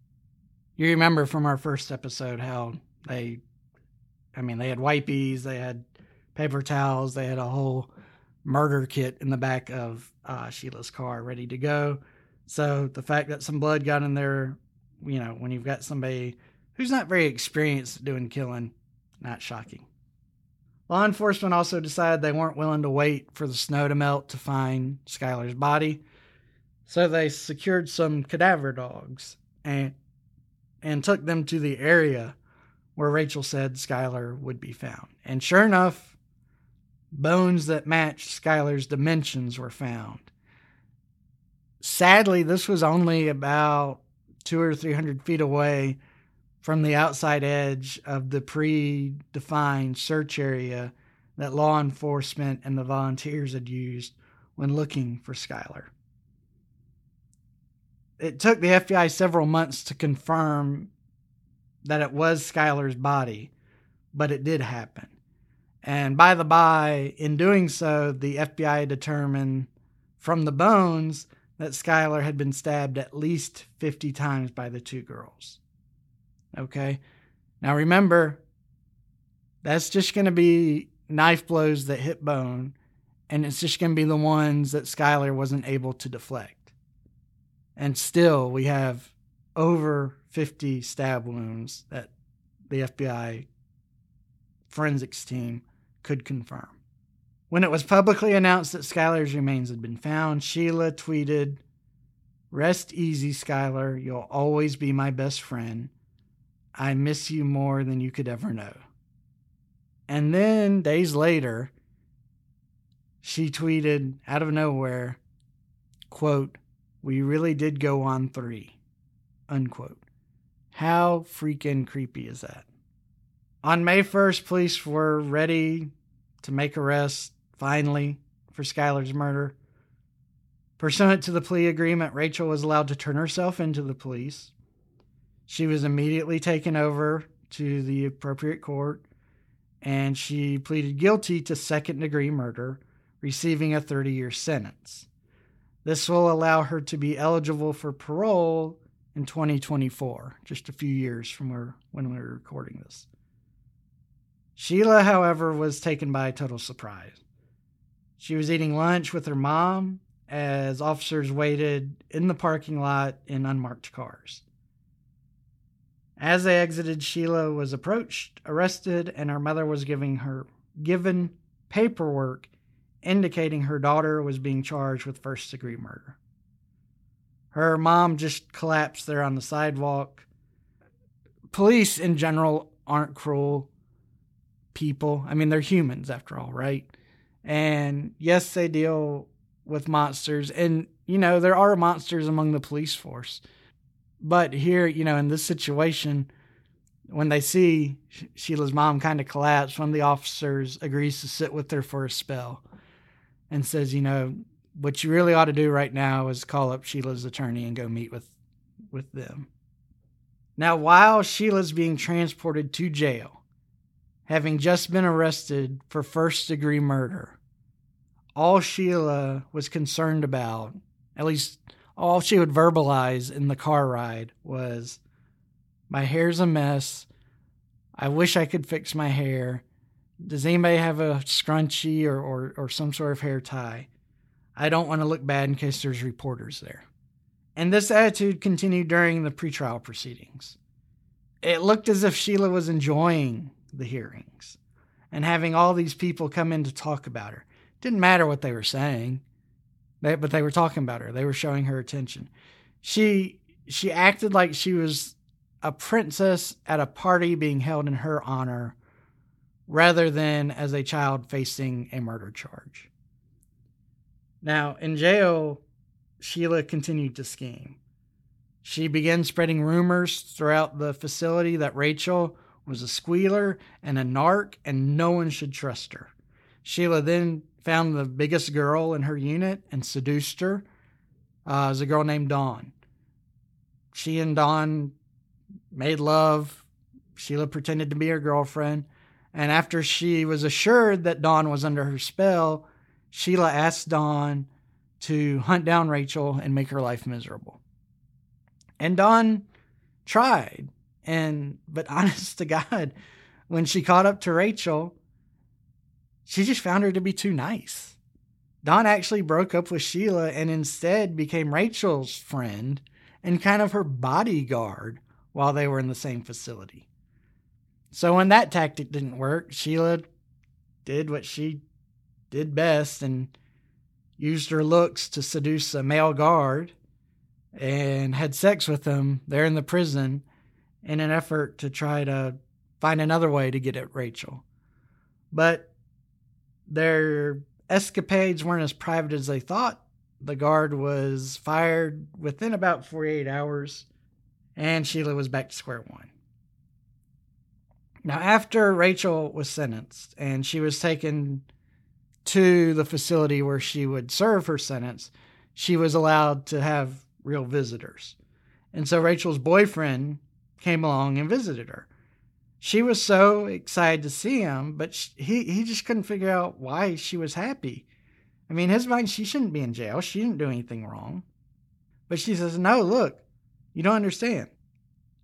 Speaker 1: You remember from our first episode how they, I mean, they had wipies, they had paper towels, they had a whole murder kit in the back of uh, Sheila's car ready to go. So the fact that some blood got in there, you know, when you've got somebody who's not very experienced doing killing, not shocking. Law enforcement also decided they weren't willing to wait for the snow to melt to find Skylar's body, so they secured some cadaver dogs and and took them to the area where Rachel said Skylar would be found. And sure enough, bones that matched Skylar's dimensions were found. Sadly, this was only about two or three hundred feet away from the outside edge of the predefined search area that law enforcement and the volunteers had used when looking for Skylar. It took the FBI several months to confirm that it was Skylar's body, but it did happen. And by the by, in doing so, the FBI determined from the bones that Skylar had been stabbed at least 50 times by the two girls. Okay. Now remember, that's just going to be knife blows that hit bone, and it's just going to be the ones that Skylar wasn't able to deflect. And still, we have over 50 stab wounds that the FBI forensics team could confirm. When it was publicly announced that Skylar's remains had been found, Sheila tweeted, Rest easy, Skylar. You'll always be my best friend. I miss you more than you could ever know. And then days later, she tweeted out of nowhere, quote, We really did go on three, unquote. How freaking creepy is that? On May 1st, police were ready to make arrests, finally, for Skylar's murder. Pursuant to the plea agreement, Rachel was allowed to turn herself into the police. She was immediately taken over to the appropriate court and she pleaded guilty to second degree murder, receiving a 30 year sentence. This will allow her to be eligible for parole in 2024, just a few years from where, when we were recording this. Sheila, however, was taken by total surprise. She was eating lunch with her mom as officers waited in the parking lot in unmarked cars. As they exited, Sheila was approached, arrested, and her mother was giving her given paperwork indicating her daughter was being charged with first degree murder. Her mom just collapsed there on the sidewalk. Police in general aren't cruel people. I mean, they're humans after all, right? And yes, they deal with monsters. And, you know, there are monsters among the police force. But here, you know, in this situation, when they see Sheila's mom kind of collapse, one of the officers agrees to sit with her for a spell and says, you know, what you really ought to do right now is call up Sheila's attorney and go meet with with them. Now, while Sheila's being transported to jail, having just been arrested for first degree murder, all Sheila was concerned about, at least all she would verbalize in the car ride, was my hair's a mess. I wish I could fix my hair. Does anybody have a scrunchie or, or, or some sort of hair tie? I don't want to look bad in case there's reporters there. And this attitude continued during the pretrial proceedings. It looked as if Sheila was enjoying the hearings and having all these people come in to talk about her. Didn't matter what they were saying, they, but they were talking about her. They were showing her attention. She she acted like she was a princess at a party being held in her honor rather than as a child facing a murder charge. Now, in jail, Sheila continued to scheme. She began spreading rumors throughout the facility that Rachel was a squealer and a narc and no one should trust her. Sheila then found the biggest girl in her unit and seduced her. Uh, was a girl named Dawn. She and Dawn made love. Sheila pretended to be her girlfriend. And after she was assured that Dawn was under her spell, Sheila asked Dawn to hunt down Rachel and make her life miserable. And Dawn tried. And but honest to God, when she caught up to Rachel, she just found her to be too nice. Dawn actually broke up with Sheila and instead became Rachel's friend and kind of her bodyguard while they were in the same facility. So when that tactic didn't work, Sheila did what she did best and used her looks to seduce a male guard and had sex with him there in the prison in an effort to try to find another way to get at Rachel. But their escapades weren't as private as they thought. The guard was fired within about 48 hours, and Sheila was back to square one. Now, after Rachel was sentenced and she was taken to the facility where she would serve her sentence, she was allowed to have real visitors. And so Rachel's boyfriend came along and visited her. She was so excited to see him, but he, he just couldn't figure out why she was happy. I mean, his mind, she shouldn't be in jail. She didn't do anything wrong. But she says, No, look, you don't understand.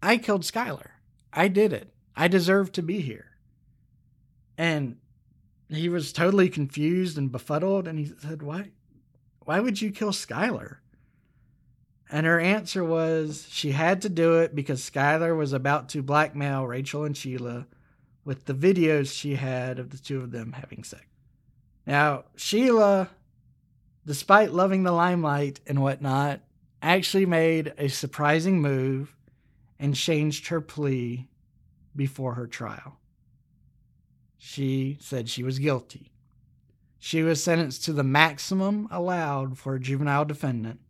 Speaker 1: I killed Skylar. I did it. I deserve to be here. And he was totally confused and befuddled. And he said, Why? Why would you kill Skylar? And her answer was she had to do it because Skylar was about to blackmail Rachel and Sheila with the videos she had of the two of them having sex. Now, Sheila, despite loving the limelight and whatnot, actually made a surprising move and changed her plea before her trial. She said she was guilty. She was sentenced to the maximum allowed for a juvenile defendant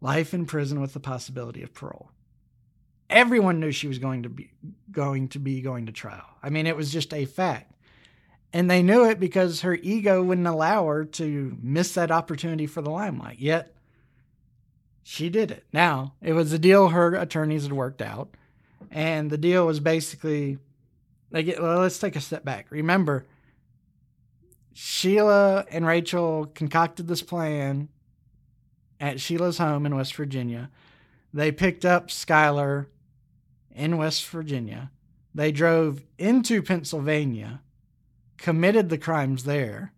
Speaker 1: life in prison with the possibility of parole. Everyone knew she was going to be going to be going to trial. I mean, it was just a fact. And they knew it because her ego wouldn't allow her to miss that opportunity for the limelight. Yet she did it. Now, it was a deal her attorneys had worked out. And the deal was basically well, let's take a step back. Remember, Sheila and Rachel concocted this plan at Sheila's home in West Virginia. They picked up Skylar in West Virginia. They drove into Pennsylvania, committed the crimes there,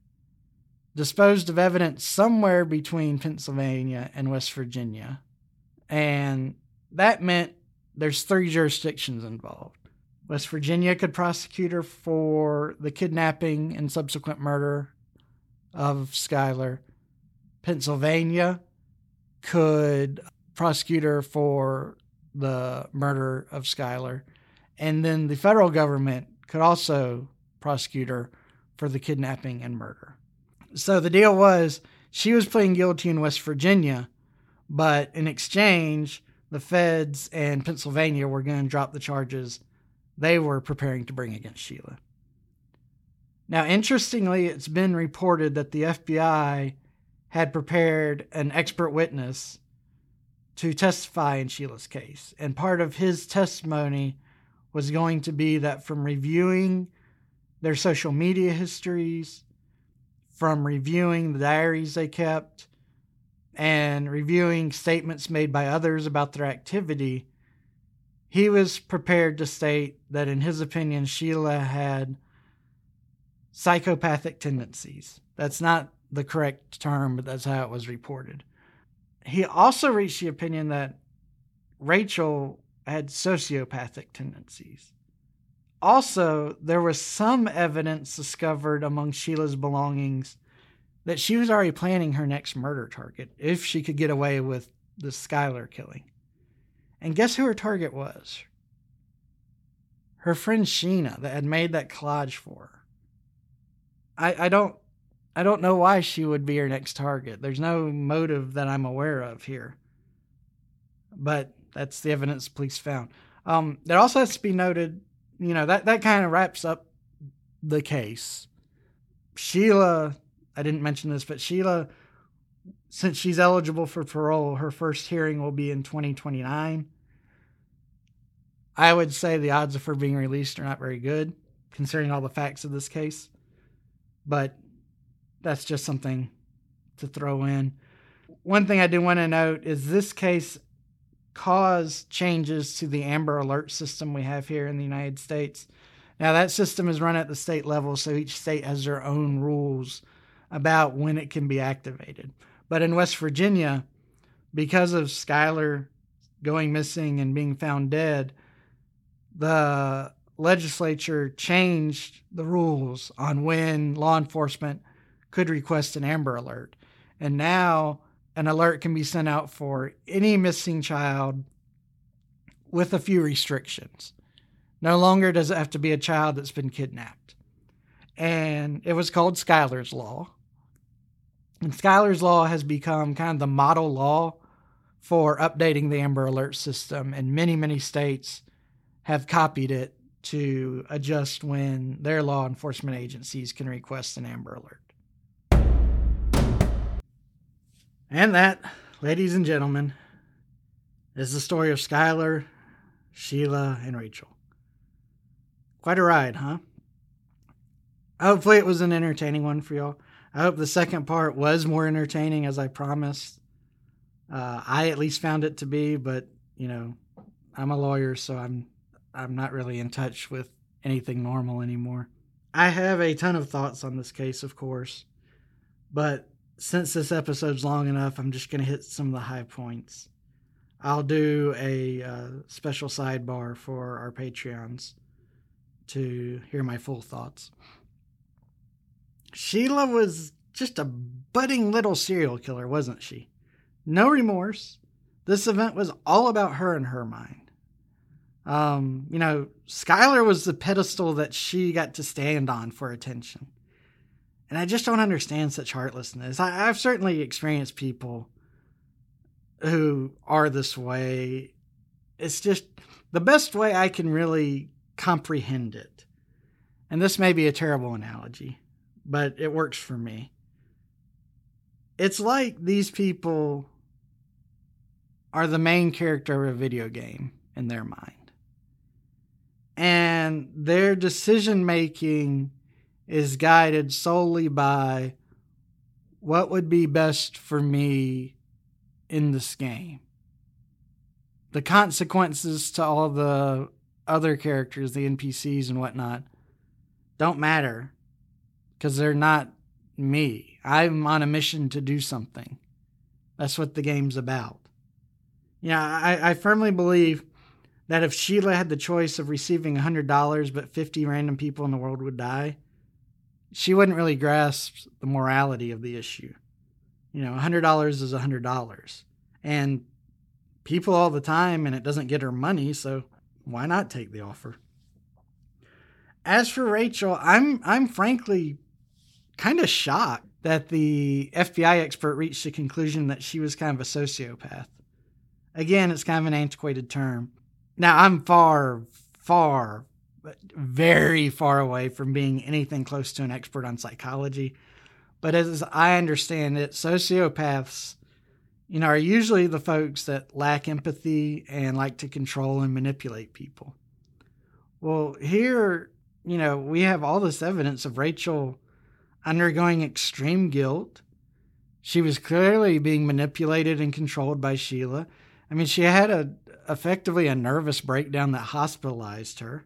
Speaker 1: disposed of evidence somewhere between Pennsylvania and West Virginia. And that meant there's three jurisdictions involved. West Virginia could prosecute her for the kidnapping and subsequent murder of Skylar. Pennsylvania could prosecute her for the murder of Skylar. And then the federal government could also prosecute her for the kidnapping and murder. So the deal was she was pleading guilty in West Virginia, but in exchange, the feds and Pennsylvania were going to drop the charges they were preparing to bring against Sheila. Now, interestingly, it's been reported that the FBI had prepared an expert witness to testify in Sheila's case. And part of his testimony was going to be that from reviewing their social media histories, from reviewing the diaries they kept, and reviewing statements made by others about their activity, he was prepared to state that, in his opinion, Sheila had psychopathic tendencies. That's not the correct term, but that's how it was reported. He also reached the opinion that Rachel had sociopathic tendencies. Also, there was some evidence discovered among Sheila's belongings that she was already planning her next murder target if she could get away with the Skylar killing. And guess who her target was? Her friend Sheena that had made that collage for her. I, I don't I don't know why she would be her next target. There's no motive that I'm aware of here. But that's the evidence police found. Um, there also has to be noted, you know, that, that kind of wraps up the case. Sheila, I didn't mention this, but Sheila since she's eligible for parole, her first hearing will be in 2029. I would say the odds of her being released are not very good, considering all the facts of this case. But that's just something to throw in. One thing I do want to note is this case caused changes to the Amber Alert system we have here in the United States. Now, that system is run at the state level, so each state has their own rules about when it can be activated. But in West Virginia, because of Skylar going missing and being found dead, the legislature changed the rules on when law enforcement could request an Amber Alert. And now an alert can be sent out for any missing child with a few restrictions. No longer does it have to be a child that's been kidnapped. And it was called Skylar's Law. And Skylar's Law has become kind of the model law for updating the Amber Alert system, and many, many states have copied it to adjust when their law enforcement agencies can request an Amber Alert. And that, ladies and gentlemen, is the story of Skylar, Sheila, and Rachel. Quite a ride, huh? Hopefully, it was an entertaining one for y'all. I hope the second part was more entertaining as I promised. Uh, I at least found it to be, but you know, I'm a lawyer, so I'm I'm not really in touch with anything normal anymore. I have a ton of thoughts on this case, of course, but since this episode's long enough, I'm just going to hit some of the high points. I'll do a uh, special sidebar for our Patreons to hear my full thoughts. Sheila was just a budding little serial killer, wasn't she? No remorse. This event was all about her and her mind. Um, you know, Skylar was the pedestal that she got to stand on for attention. And I just don't understand such heartlessness. I, I've certainly experienced people who are this way. It's just the best way I can really comprehend it. And this may be a terrible analogy but it works for me. It's like these people are the main character of a video game in their mind. and their decision making is guided solely by what would be best for me in this game. The consequences to all the other characters, the NPCs and whatnot, don't matter because they're not me. I'm on a mission to do something. That's what the game's about. Yeah, I, I firmly believe that if Sheila had the choice of receiving $100 but 50 random people in the world would die, she wouldn't really grasp the morality of the issue. You know, $100 is $100. And people all the time, and it doesn't get her money, so why not take the offer? As for Rachel, I'm I'm frankly kind of shocked that the FBI expert reached the conclusion that she was kind of a sociopath. Again, it's kind of an antiquated term. Now, I'm far, far, very far away from being anything close to an expert on psychology. But as I understand it, sociopaths, you know, are usually the folks that lack empathy and like to control and manipulate people. Well, here, you know, we have all this evidence of Rachel undergoing extreme guilt. She was clearly being manipulated and controlled by Sheila. I mean, she had a effectively a nervous breakdown that hospitalized her.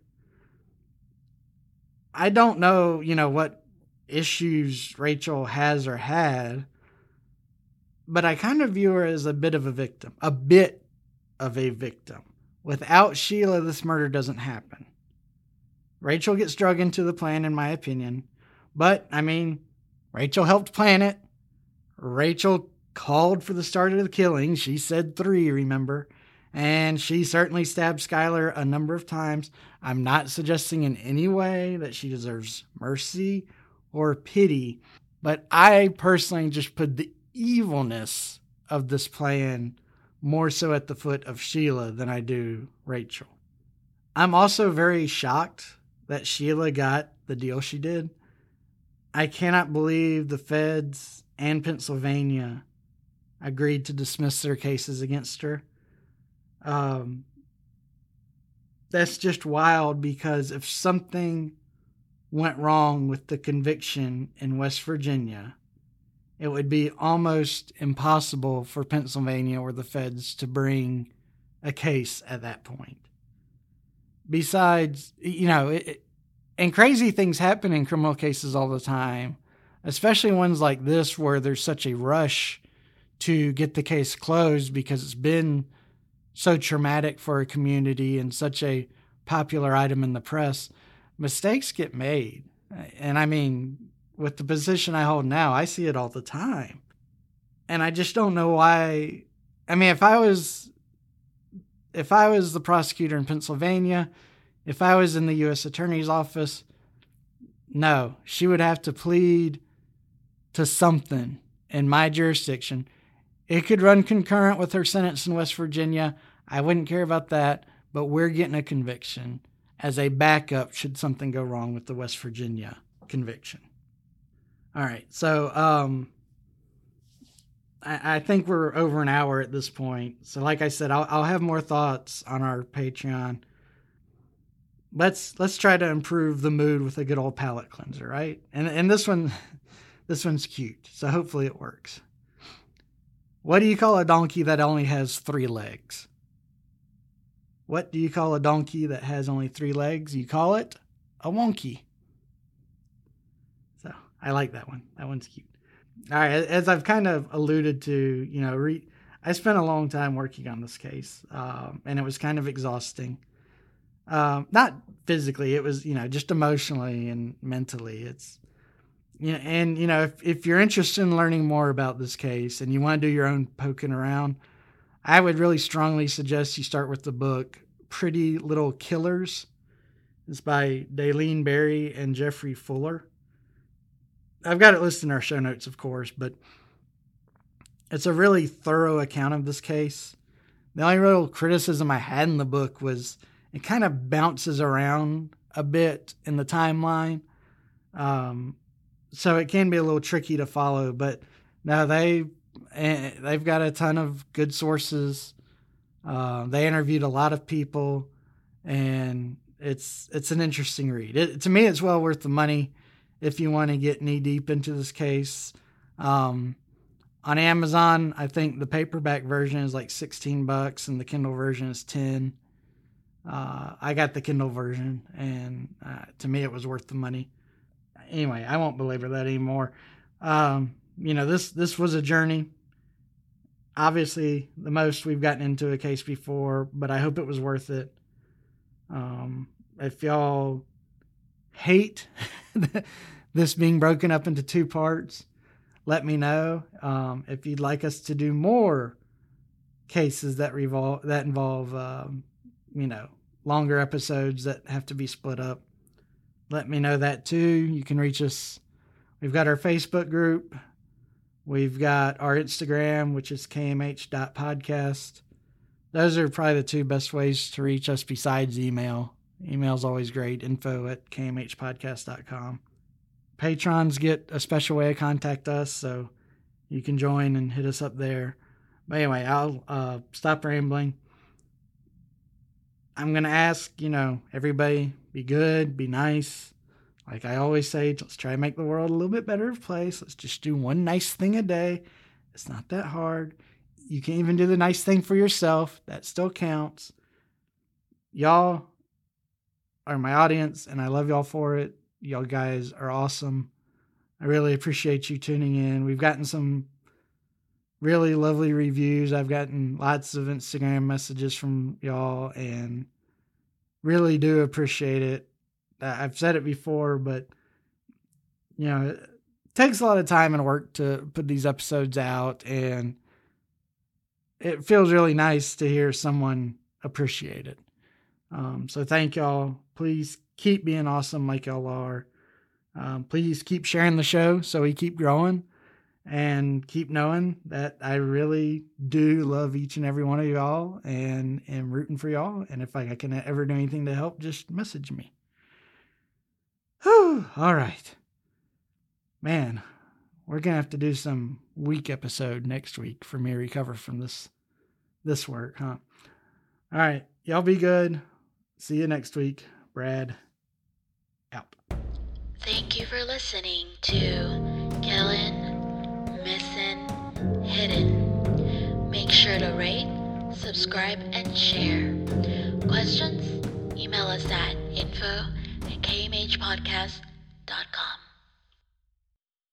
Speaker 1: I don't know, you know, what issues Rachel has or had, but I kind of view her as a bit of a victim, a bit of a victim. Without Sheila, this murder doesn't happen. Rachel gets drug into the plan, in my opinion, but I mean, Rachel helped plan it. Rachel called for the start of the killing. She said three, remember? And she certainly stabbed Skylar a number of times. I'm not suggesting in any way that she deserves mercy or pity, but I personally just put the evilness of this plan more so at the foot of Sheila than I do Rachel. I'm also very shocked that Sheila got the deal she did. I cannot believe the feds and Pennsylvania agreed to dismiss their cases against her. Um, that's just wild because if something went wrong with the conviction in West Virginia, it would be almost impossible for Pennsylvania or the feds to bring a case at that point. Besides, you know, it, and crazy things happen in criminal cases all the time, especially ones like this where there's such a rush to get the case closed because it's been so traumatic for a community and such a popular item in the press. Mistakes get made. And I mean, with the position I hold now, I see it all the time. And I just don't know why. I mean, if I was if I was the prosecutor in Pennsylvania if I was in the U.S. Attorney's Office, no, she would have to plead to something in my jurisdiction. It could run concurrent with her sentence in West Virginia. I wouldn't care about that, but we're getting a conviction as a backup should something go wrong with the West Virginia conviction. All right, so um, I, I, think we're over an hour at this point. So, like I said, I'll, I'll have more thoughts on our Patreon let's let's try to improve the mood with a good old palate cleanser, right? And and this one this one's cute, so hopefully it works. What do you call a donkey that only has 3 legs? What do you call a donkey that has only 3 legs? You call it a wonky. So, I like that one. That one's cute. All right, as I've kind of alluded to, you know, re- I spent a long time working on this case, um, and it was kind of exhausting. Um, not physically, it was, you know, just emotionally and mentally. It's, you know, and, you know, if, if you're interested in learning more about this case and you want to do your own poking around, I would really strongly suggest you start with the book Pretty Little Killers. It's by Daleen Berry and Geoffrey Fuller. I've got it listed in our show notes, of course, but it's a really thorough account of this case. The only real criticism I had in the book was it kind of bounces around a bit in the timeline. Um, so it can be a little tricky to follow, but now they eh, they've got a ton of good sources. Uh, they interviewed a lot of people, and It's it's an interesting read. It, to me, it's well worth the money if you want to get knee deep into this case. Um, on Amazon, I think the paperback version is like 16 bucks and the Kindle version is 10. Uh, I got the Kindle version, and uh, to me, it was worth the money. Anyway, I won't belabor that anymore. Um, you know, this this was a journey. Obviously, the most we've gotten into a case before, but I hope it was worth it. Um, if y'all hate this being broken up into two parts, let me know. Um, if you'd like us to do more cases that revolve that involve, um, you know, longer episodes that have to be split up, let me know that too. You can reach us. We've got our Facebook group. We've got our Instagram, which is kmh.podcast. Those are probably the two best ways to reach us besides email. Email's always great. Info at kmhpodcast.com. Patrons get a special way to contact us, so you can join and hit us up there. But anyway, I'll uh, stop rambling. I'm going to ask, you know, everybody be good, be nice. Like I always say, let's try and make the world a little bit better place. Let's just do one nice thing a day. It's not that hard. You can even do the nice thing for yourself. That still counts. Y'all are my audience, and I love y'all for it. Y'all guys are awesome. I really appreciate you tuning in. We've gotten some really lovely reviews. I've gotten lots of Instagram messages from y'all and really do appreciate it. I've said it before, but you know, it takes a lot of time and work to put these episodes out and it feels really nice to hear someone appreciate it. Um, so thank y'all. Please keep being awesome like y'all are. Um, please keep sharing the show so we keep growing and keep knowing that I really do love each and every one of y'all and am rooting for y'all. And if I can ever do anything to help, just message me. Whew, all right. Man, we're gonna have to do some week episode next week for me to recover from this this work, huh? All right, y'all be good. See you next week. Brad out.
Speaker 2: Thank you for listening to Missing, Hidden. Make sure to rate, subscribe, and share. Questions? Email us at info at kmhpodcast.com.